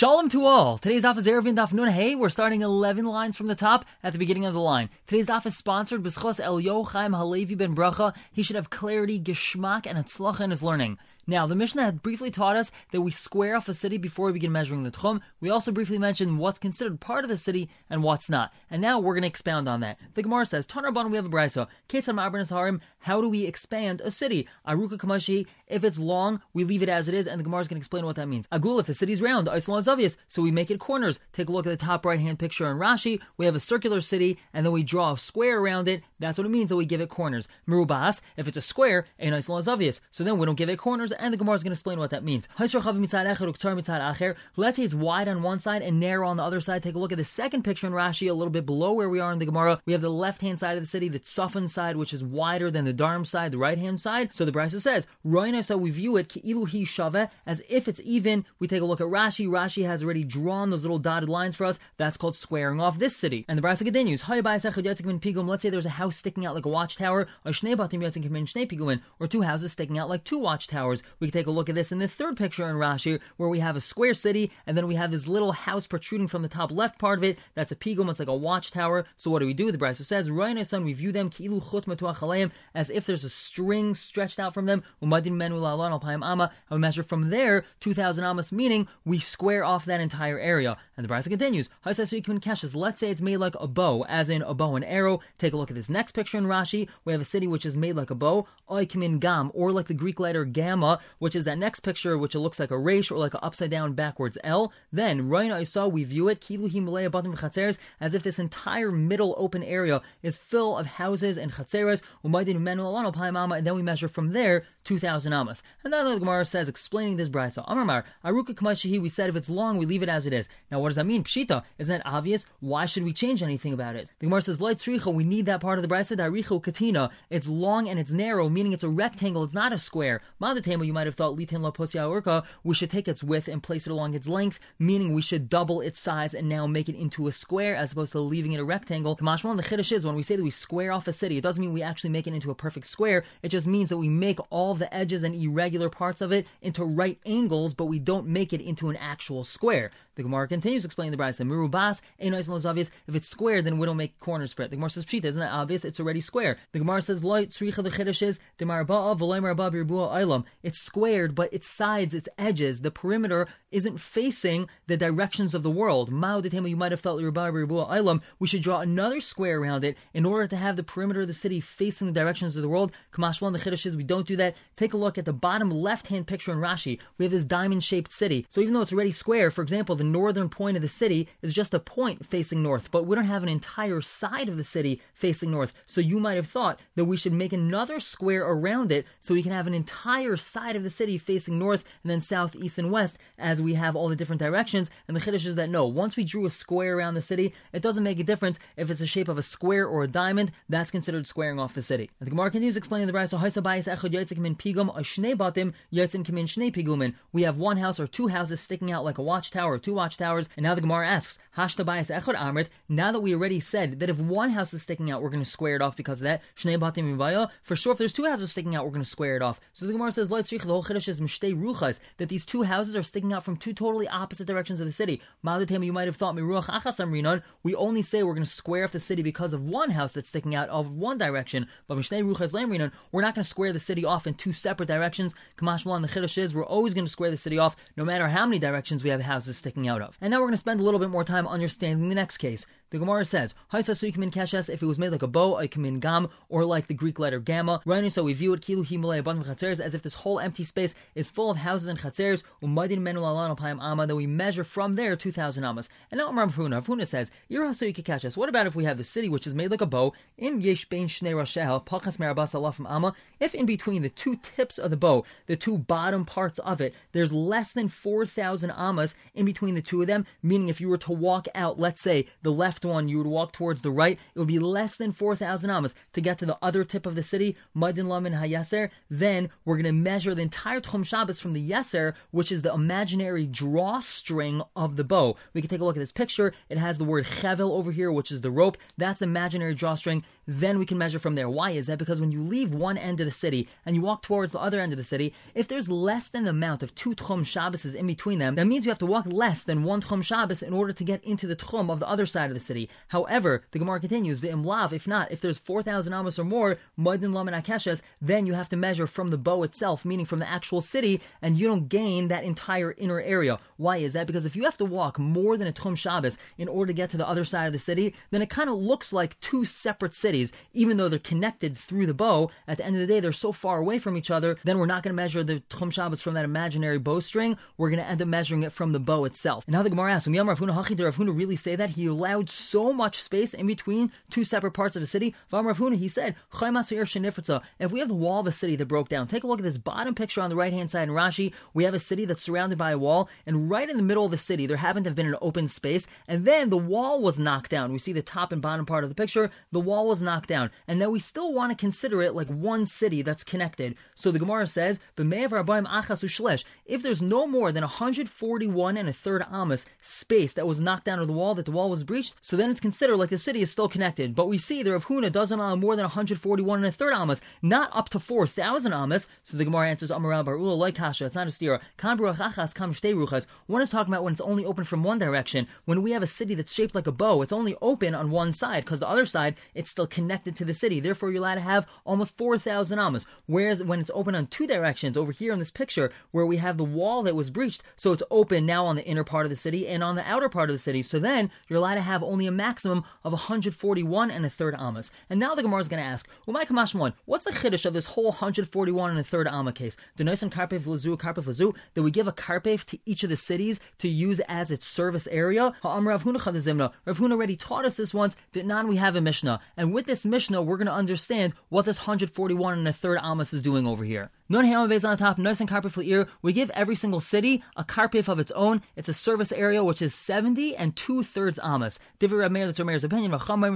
Shalom to all. Today's daf is Eruvin Daf Nun Hey. We're starting 11 lines from the top at the beginning of the line. Today's daf is sponsored by El Yochaim Halevi Ben Bracha. He should have clarity, geschmack, and atzlacha in his learning. Now, the Mishnah had briefly taught us that we square off a city before we begin measuring the tchum. We also briefly mentioned what's considered part of the city and what's not. And now we're going to expound on that. The Gemara says, Tanarban, we have a brisa. Ketzan Ma'abernas Harim, how do we expand a city? Aruka Kamashi, if it's long, we leave it as it is, and the Gemara is going to explain what that means. Agul, if the city's round, the Islam is obvious, so we make it corners. Take a look at the top right hand picture in Rashi. We have a circular city, and then we draw a square around it. That's what it means that we give it corners. Merubas, if it's a square, a Islam is obvious. So then we don't give it corners, and the Gemara is going to explain what that means. Let's say it's wide on one side and narrow on the other side. Take a look at the second picture in Rashi, a little bit below where we are in the Gemara. We have the left hand side of the city, the Tzafan side, which is wider than the Darom side, the right hand side. So the Brisa says, so we view it hi shave, as if it's even. We take a look at Rashi. Rashi has already drawn those little dotted lines for us. That's called squaring off this city. And the Brisa continues, let's say there's a house sticking out like a watchtower, or two houses sticking out like two watchtowers. We can take a look at this in the third picture in Rashi, where we have a square city, and then we have this little house protruding from the top left part of it. That's a pigum, it's like a watchtower. So what do we do? With the Brisa says, Ryan son, we view them as if there's a string stretched out from them, and we measure from there 2,000 amas, meaning we square off that entire area. And the Brisa continues, let's say it's made like a bow, as in a bow and arrow. Take a look at this next picture in Rashi. We have a city which is made like a bow, gam, or like the Greek letter gamma, which is that next picture, which looks like a resh or like an upside down backwards L. Then, I saw, we view it, as if this entire middle open area is full of houses and chatzeres, and then we measure from there 2,000 amas. And then the Gemara says, explaining this brisa, Amar Aruka Kamashihi, we said if it's long, we leave it as it is. Now, what does that mean? Pshita, isn't that obvious? Why should we change anything about it? The Gemara says, Light Sricha, we need that part of the brisa, Daricho Katina. It's long and it's narrow, meaning it's a rectangle, it's not a square. Madatema, you might have thought, Litin La Posia Urka, we should take its width and place it along its length, meaning we should double its size and now make it into a square as opposed to leaving it a rectangle. Kamashmal, the Chiddush is when we say that we square off a city, it doesn't mean we actually make it into a perfect square, it just means that we make all the edges and irregular parts of it into right angles, but we don't make it into an actual square. The Gemara continues explaining the Brisa. Nice and obvious. If it's square, then we don't make corners for it. The Gemara says, Pshita, isn't that obvious? It's already square. The Gemara says, Light tzricha the chiddush is It's squared, but its sides, its edges, the perimeter isn't facing the directions of the world. You might have thought we should draw another square around it in order to have the perimeter of the city facing the directions of the world. Kamashwan the chiddush is we don't do that. Take a look at the bottom left hand picture in Rashi. We have this diamond shaped city. So even though it's already square, for example, the northern point of the city is just a point facing north, but we don't have an entire side of the city facing north. So you might have thought that we should make another square around it so we can have an entire side of the city facing north and then south, east, and west as we have all the different directions. And the Chiddush is that no, once we drew a square around the city, it doesn't make a difference if it's the shape of a square or a diamond, that's considered squaring off the city. And the Gemara continues explaining the Brisa, Pigum, we have one house or two houses sticking out like a watchtower, two watchtowers, and now the Gemara asks, Hashta Bayas Echad Amrit, now that we already said that if one house is sticking out, we're going to square it off because of that, Shnei Batim for sure if there's two houses sticking out, we're going to square it off. So the Gemara says, Let's the whole Chiddush is Mishtei Ruchas, that these two houses are sticking out from two totally opposite directions of the city. Malatema, you might have thought, we only say we're going to square off the city because of one house that's sticking out of one direction, but Mishtei Ruchas Lam Rinon, we're not going to square the city off in two separate directions. Kamash and the Chiddush is, we're always going to square the city off no matter how many directions we have houses sticking out of. And now we're going to spend a little bit more time understanding the next case. The Gemara says, if it was made like a bow, a kamin gam, or like the Greek letter gamma. Right, so we view it kilu himalaya as if this whole empty space is full of houses and chatzeres, umadin menu ama, then we measure from there 2,000 amas. And now Amram Huna, Huna says, what about if we have the city which is made like a bow, im yesh shnei rashehel, pachas merabas ama, if in between the two tips of the bow, the two bottom parts of it, there's less than 4,000 amas in between the two of them, meaning if you were to walk out, let's say, the left left one, you would walk towards the right, it would be less than 4,000 amas to get to the other tip of the city, Madin Lamin HaYaser. Then we're going to measure the entire Tchum Shabbos from the Yeser, which is the imaginary drawstring of the bow. We can take a look at this picture. It has the word Chevel over here, which is the rope. That's the imaginary drawstring. Then we can measure from there. Why is that? Because when you leave one end of the city and you walk towards the other end of the city, if there's less than the amount of two Tchum Shabbases in between them, that means you have to walk less than one Tchum Shabbos in order to get into the Tchum of the other side of the city. However, the Gemara continues, the Imlav, if not, if there's 4,000 Amos or more, Maidin Laman Akeshes, then you have to measure from the bow itself, meaning from the actual city, and you don't gain that entire inner area. Why is that? Because if you have to walk more than a Tchum Shabbos in order to get to the other side of the city, then it kind of looks like two separate cities, even though they're connected through the bow. At the end of the day, they're so far away from each other, then we're not going to measure the Tchum Shabbos from that imaginary bowstring. We're going to end up measuring it from the bow itself. And now the Gemara asks, Rav Huna, did Rav Huna really say that? He allowed so much space in between two separate parts of a city. Vam Rav Huna, he said, if we have the wall of a city that broke down, take a look at this bottom picture on the right hand side in Rashi. We have a city that's surrounded by a wall, and right in the middle of the city, there happened to have been an open space, and then the wall was knocked down. We see the top and bottom part of the picture, the wall was knocked down, and now we still want to consider it like one city that's connected. So the Gemara says, if there's no more than 141 and a third amas space that was knocked down of the wall, that the wall was breached, so then it's considered like the city is still connected. But we see the Rav Huna doesn't allow more than 141 and a third amas, not up to 4,000 amas. So the Gemara answers, Amaral Barula like Kasha, it's not a stira. One is talking about when it's only open from one direction. When we have a city that's shaped like a bow, it's only open on one side because the other side it's still connected to the city. Therefore, you're allowed to have almost 4,000 amas. Whereas when it's open on two directions, over here in this picture, where we have the wall that was breached, so it's open now on the inner part of the city and on the outer part of the city. So then you're allowed to have only a maximum of 141 and a third amas. And now the Gemara is going to ask, what's the chiddush of this whole 141 and a third amma case? And karpev lazu, karpev lazu, that we give a karpev to each of the cities to use as its service area. Ha'am Rav Huna already taught us this once. Did not we have a Mishnah? And with this Mishnah, we're going to understand what this 141 and a third Amos is doing over here. Nun Hayamas on the top, nice and carpet for the ear. We give every single city a carpet of its own. It's a service area which is 70 and two thirds amas. Divi Meir, that's Meir's opinion.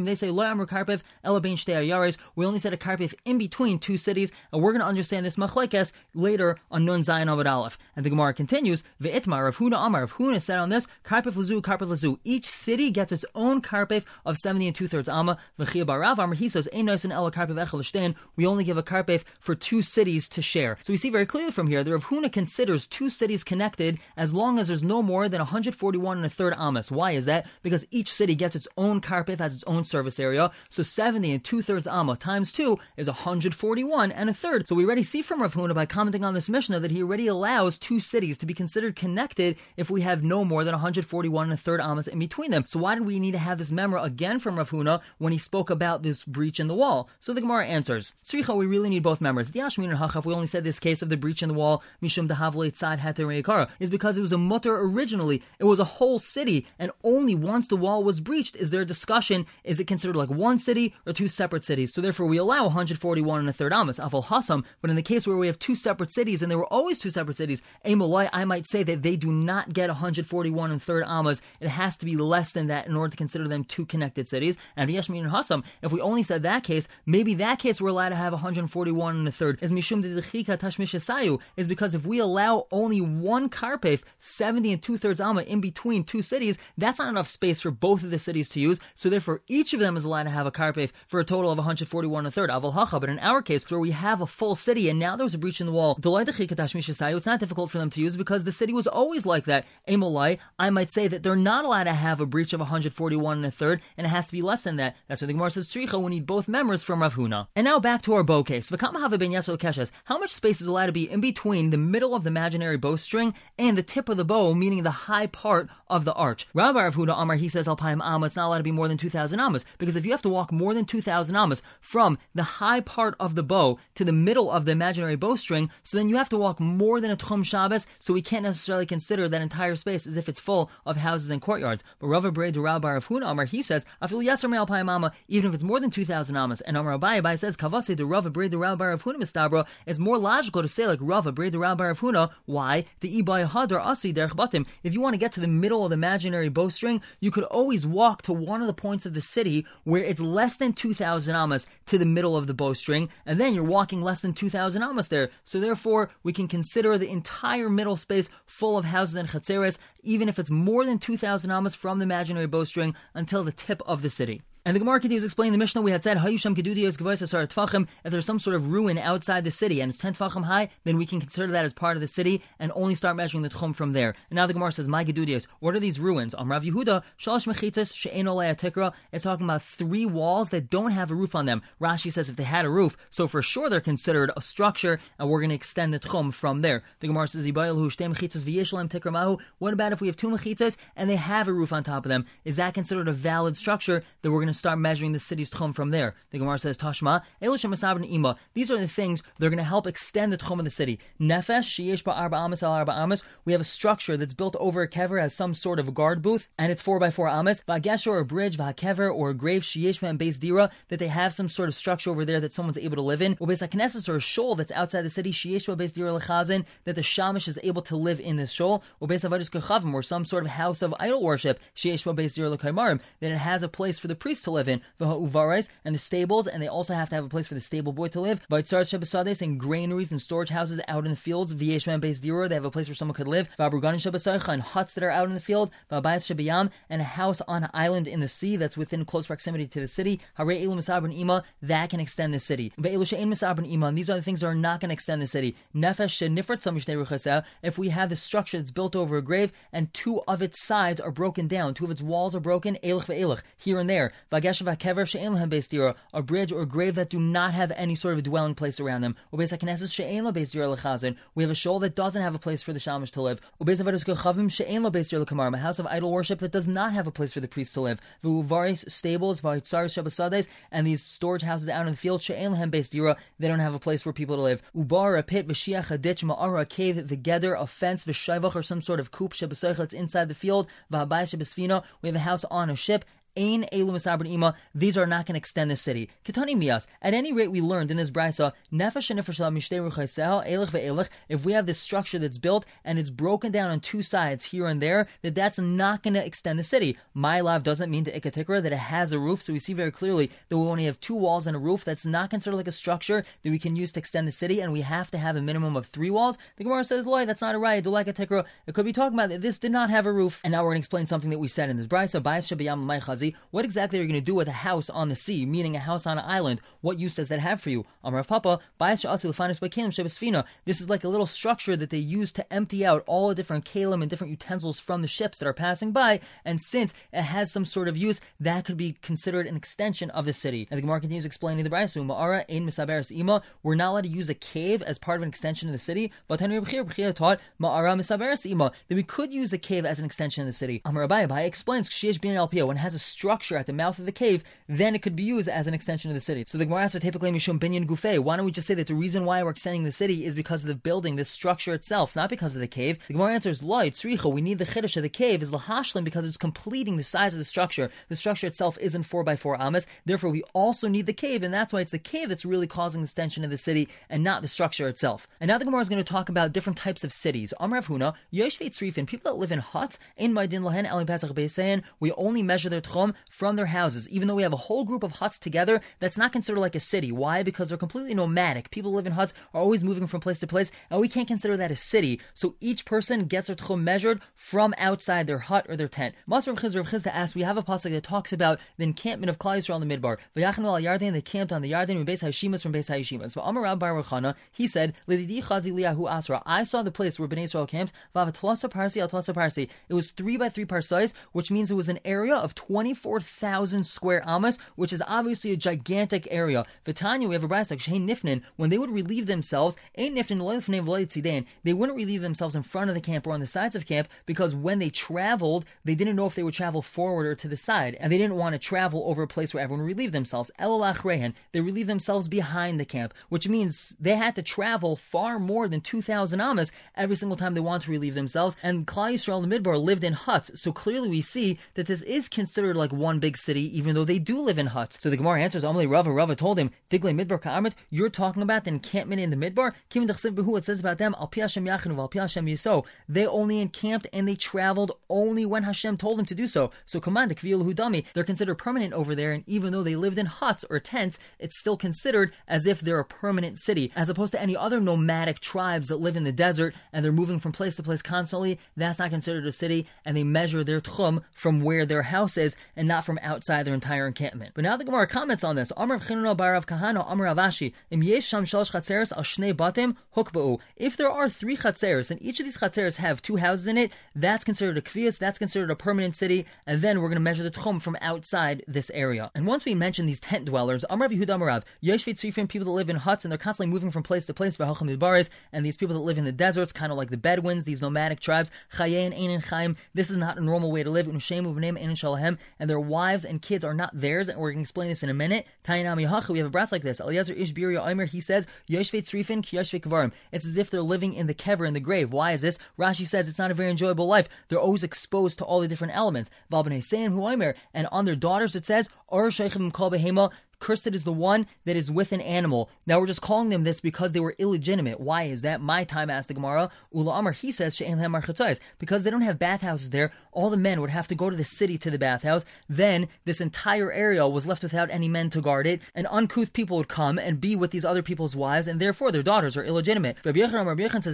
They say lo amr karpif elabain shtei. We only said a carpet in between two cities, and we're going to understand this machlekes later on Nun Zayin Amud Aleph. And the Gemara continues. Ve'itmar of Huna Amar of Huna said on this carpet lazu carpet lazu. Each city gets its own carpet of 70 and two thirds. V'chia barav Amar he says and We only give a carpet for two cities to share there. So we see very clearly from here that Rav Huna considers two cities connected as long as there's no more than 141 and a third amas. Why is that? Because each city gets its own karpif, has its own service area. So 70 and two thirds amma times two is 141 and a third. So we already see from Rav Huna by commenting on this Mishnah that he already allows two cities to be considered connected if we have no more than 141 and a third amas in between them. So why did we need to have this memra again from Rav Huna when he spoke about this breach in the wall? So the Gemara answers, Tzricha, we really need both members. The Ashmin and Hachaf, we only said this case of the breach in the wall, Mishum Dahavle Tzad Heter is because it was a mutter originally. It was a whole city, and only once the wall was breached is there a discussion is it considered like one city or two separate cities. So therefore, we allow 141 and a third Amos, Afal Hassam, but in the case where we have two separate cities, and there were always two separate cities, Amalai, I might say that they do not get 141 and third Amas. It has to be less than that in order to consider them two connected cities. And Yashmin and Hassam, if we only said that case, maybe that case we're allowed to have 141 and a third. As Mishum Tashmishasayu is because if we allow only one karpef, 70 and two thirds alma in between two cities, that's not enough space for both of the cities to use. So therefore, each of them is allowed to have a karpef for a total of 141 and a third. Aval hacha. But in our case, where we have a full city and now there's a breach in the wall, it's not difficult for them to use because the city was always like that. Emolai, I might say that they're not allowed to have a breach of 141 and a third, and it has to be less than that. That's why the Gemara says Tzricha, we need both members from Rav Huna. And now back to our bow case. How much space is allowed to be in between the middle of the imaginary bowstring and the tip of the bow, meaning the high part of the arch. Rabbi Rav Huda Amar, he says, Alpayim Amma, it's not allowed to be more than 2,000 Ammas, because if you have to walk more than 2,000 Ammas from the high part of the bow to the middle of the imaginary bowstring, so then you have to walk more than a Tchum Shabbos, so we can't necessarily consider that entire space as if it's full of houses and courtyards. But Rav Abred Rabbi Rav Huda Amar, he says, Afil Yasser Alpayim Amma, even if it's more than 2,000 Ammas, and Amar Abai says, Kavase de Rav Abred Rabbi Rav Huda Mistabra, it's more logical to say like Rav Abred the Rabbi of Huna. Why? The Ibai Hadar Asi Derech. If you want to get to the middle of the imaginary bowstring, you could always walk to one of the points of the city where it's less than 2,000 amas to the middle of the bowstring, and then you're walking less than 2,000 amas there. So therefore, we can consider the entire middle space full of houses and chatzeres, even if it's more than 2,000 amas from the imaginary bowstring until the tip of the city. And the Gemara continues explaining the Mishnah we had said, if there's some sort of ruin outside the city and it's 10 Tfachim high, then we can consider that as part of the city and only start measuring the Tchum from there. And now the Gemara says, My Gedudiyos, what are these ruins? On Rav Yehuda, Shalosh She'en it's talking about three walls that don't have a roof on them. Rashi says if they had a roof, so for sure they're considered a structure, and we're going to extend the Tchum from there. The Gemara says, What about if we have two Mechitas and they have a roof on top of them? Is that considered a valid structure that we're going to start measuring the city's Tchum from there? The Gemara says, Tashma, Ima. These are the things they're going to help extend the Tchum of the city. Nefesh, Sheyesh Arba Amas al Arba Amas. We have a structure that's built over a kever as some sort of guard booth, and it's four by four Amas. Vagesher or a bridge, Vakever or a grave, Sheyesh and base Dira, that they have some sort of structure over there that someone's able to live in. Or base or a shoal that's outside the city, Sheyesh base Dira Lechazin, that the Shamish is able to live in this shoal. Or base Kechavim, or some sort of house of idol worship, Sheyesh base Dira Lekaimarim, that it has a place for the priest to live in. Uvares and the stables, and they also have to have a place for the stable boy to live. Vaitzar Shebasades and granaries and storage houses out in the fields. Vieshman Dira, they have a place where someone could live. Vabruganin Shebasaycha and huts that are out in the field. Vabayas Shebayam and a house on an island in the sea that's within close proximity to the city. Hare Elu that can extend the city. Ve'elu these are the things that are not going to extend the city. Nefesh if we have the structure that's built over a grave and two of its sides are broken down, two of its walls are broken, here and there. Vagesh Vakever She'en Dira, a bridge or grave that do not have any sort of dwelling place around them. Ubeis HaKnesses She'en Lechazin, we have a shoal that doesn't have a place for the Shamish to live. Ubeis Avados Kechavim She'en a house of idol worship that does not have a place for the priest to live. Vuvaris stables, Vahitzar Shabasades, and these storage houses out in the field, She'en Dira, they don't have a place for people to live. Ubar, a pit, V'shiach, a ditch, Ma'ara, a cave, the Geder, a fence, V'shayvach, or some sort of coop, Shabasaycha, that's inside the field, V'habai Shabasfina, we have a house on a ship, Ain Elu Ima, these are not going to extend the city. Ketani Mias, at any rate, we learned in this brisa, Nefesh and if we have this structure that's built and it's broken down on two sides here and there, that that's not going to extend the city. My love doesn't mean to Ikatikra that it has a roof, so we see very clearly that we only have two walls and a roof. That's not considered like a structure that we can use to extend the city, and we have to have a minimum of three walls. The Gemara says, Loy, that's not a right. Like a It could be talking about that this did not have a roof. And now we're going to explain something that we said in this brisa. What exactly are you going to do with a house on the sea, meaning a house on an island? What use does that have for you? Amar Papa, this is like a little structure that they use to empty out all the different kalim and different utensils from the ships that are passing by. And since it has some sort of use, that could be considered an extension of the city. And the Gemara continues explaining the Braisu, Ma'ara ein misaberes ima. We're not allowed to use a cave as part of an extension of the city. But Tanur Bchir taught Ma'ara misaberes ima that we could use a cave as an extension of the city. Amar Abai explains when it has a structure at the mouth of the cave, then it could be used as an extension of the city. So the Gemara asks typically Mishum Binyan Gufe. Why don't we just say that the reason why we're extending the city is because of the building, the structure itself, not because of the cave? The Gemara answers, Lo, Tzricho, we need the Chiddush of the cave is Lahashlim because it's completing the size of the structure. The structure itself isn't 4x4 amas, therefore we also need the cave, and that's why it's the cave that's really causing the extension of the city and not the structure itself. And now the Gemara is going to talk about different types of cities. Amrav Huna, Yoshvei Tzrifin, people that live in huts, in Maidin Lahen Elim Pesach we only measure their tchum from their houses. Even though we have a whole group of huts together, that's not considered like a city. Why? Because they're completely nomadic. People live in huts, are always moving from place to place, and we can't consider that a city. So each person gets their tchum measured from outside their hut or their tent. Mas Rav Chizra asks, we have a pasuk that talks about the encampment of Klal Yisrael in the Midbar. V'yachnu al Yarden, they camped on the Yarden from Beis Hashimas from Beis Hashimas. So Amar Bar Chana, he said, Asra. I saw the place where Bnei Israel camped. Parsi al Parsi. It was three by three parsais, which means it was an area of twenty four thousand square amas, which is obviously a gigantic area. Vitanya, we have a brass like Shein Nifnin, when they would relieve themselves, they wouldn't relieve themselves in front of the camp or on the sides of camp because when they traveled, they didn't know if they would travel forward or to the side, and they didn't want to travel over a place where everyone relieved themselves. they relieve themselves behind the camp, which means they had to travel far more than 2,000 amas every single time they wanted to relieve themselves. And Klal Yisrael and the Midbar lived in huts, so clearly we see that this is considered like one big city, even though they do live in huts. So the Gemara answers, Amalei Rava, Rava told him, Digle Midbar Ka'armet, you're talking about the encampment in the Midbar? Kim Behu, it says about them, Al Hashem Yachinu, Al Hashem Yiso. They only encamped and they traveled only when Hashem told them to do so. So command the Kviyul Hudami, they're considered permanent over there, and even though they lived in huts or tents, it's still considered as if they're a permanent city, as opposed to any other nomadic tribes that live in the desert and they're moving from place to place constantly. That's not considered a city, and they measure their tchum from where their house is, and not from outside their entire encampment. But now the Gemara comments on this. Hukba'u. If there are three Chatzeres and each of these Chatzeres have two houses in it, that's considered a Kvias, that's considered a permanent city, and then we're going to measure the Tchum from outside this area. And once we mention these tent dwellers, Amr Yehuda Amarav, Yeshvit Tzrifim, people that live in huts and they're constantly moving from place to place, and these people that live in the deserts, kind of like the Bedouins, these nomadic tribes, Chayin, Ein, Chaim, this is not a normal way to live, and their wives and kids are not theirs, and we're going to explain this in a minute. We have a brass like this. Eliezer Ish Omer, he says, Tzrifin, It's as if they're living in the kever, in the grave. Why is this? Rashi says it's not a very enjoyable life. They're always exposed to all the different elements. Valbanay Sam, who Imer, and on their daughters, it says, Cursed is the one that is with an animal. Now we're just calling them this because they were illegitimate. Why is that? My time asked the Gemara. Ula Amar, he says, because they don't have bathhouses there, all the men would have to go to the city to the bathhouse. Then this entire area was left without any men to guard it, and uncouth people would come and be with these other people's wives, and therefore their daughters are illegitimate. Rabbi Yochanan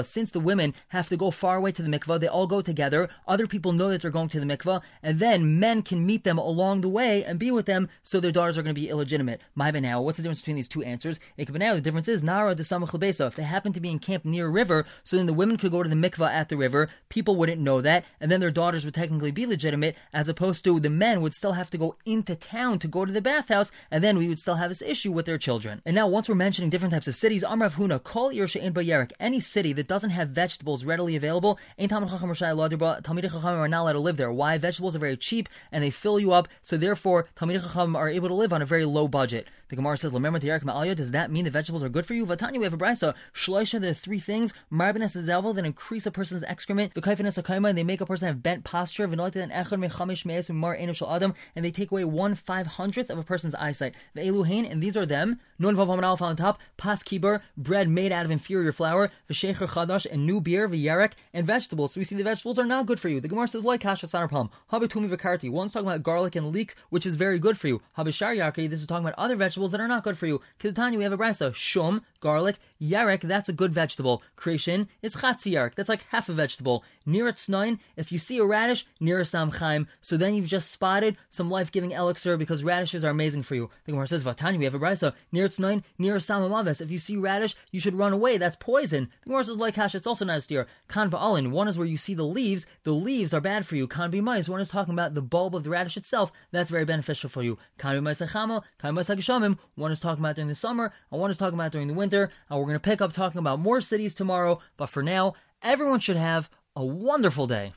says, since the women have to go far away to the mikvah, they all go together. Other people know that they're going to the mikvah, and then men can meet them along the way and be with them so their daughters are going to be illegitimate. My now, what's the difference between these two answers? The difference is Nara de If they happen to be encamped near a river, so then the women could go to the mikvah at the river, people wouldn't know that, and then their daughters would technically be legitimate, as opposed to the men would still have to go into town to go to the bathhouse, and then we would still have this issue with their children. And now, once we're mentioning different types of cities, Amrav Huna, call Yersha Bayerik, any city that doesn't have vegetables readily available, ain't Talmud Chacham are not allowed to live there. Why? Vegetables are very cheap and they fill you up, so therefore Talmud Chacham are able to live on a very low budget. The Gemara says, "Remember the Ma'alya." Does that mean the vegetables are good for you? Vatanya, we have a brisa. Shloisha, there are three things: marbenes zelvel that increase a person's excrement. The kaifenes akaima, they make a person have bent posture. V'noite and echad mechamish meis mar enishal adam, and they take away one five hundredth of a person's eyesight. The eluhain, and these are them. Nun vav alpha on top. Pas kibar, bread made out of inferior flour. V'shecher chadash, and new beer. V'yarek, and vegetables. So we see the vegetables are not good for you. The Gemara says, like kasha palm. Habitumi v'karti. One's talking about garlic and leeks, which is very good for you. Habishar yakri. This is talking about other vegetables vegetables that are not good for you. Kidatanya, we have a brisa. Shum, garlic, yarek, that's a good vegetable. Creation is chatzi yarek, that's like half a vegetable. Nine, if you see a radish, near a samchaim, so then you've just spotted some life-giving elixir because radishes are amazing for you. The Gemara says, Vatanya, we have a brisa. Near its nine, near a samamaves, if you see radish, you should run away, that's poison. The Gemara says, like hash, it's also not a steer. Kan ba'alin, one is where you see the leaves, the leaves are bad for you. Kan mice, one is talking about the bulb of the radish itself, that's very beneficial for you. Kan mice kan mice one is talking about during the summer, and one is talking about during the winter. And we're going to pick up talking about more cities tomorrow. But for now, everyone should have a wonderful day.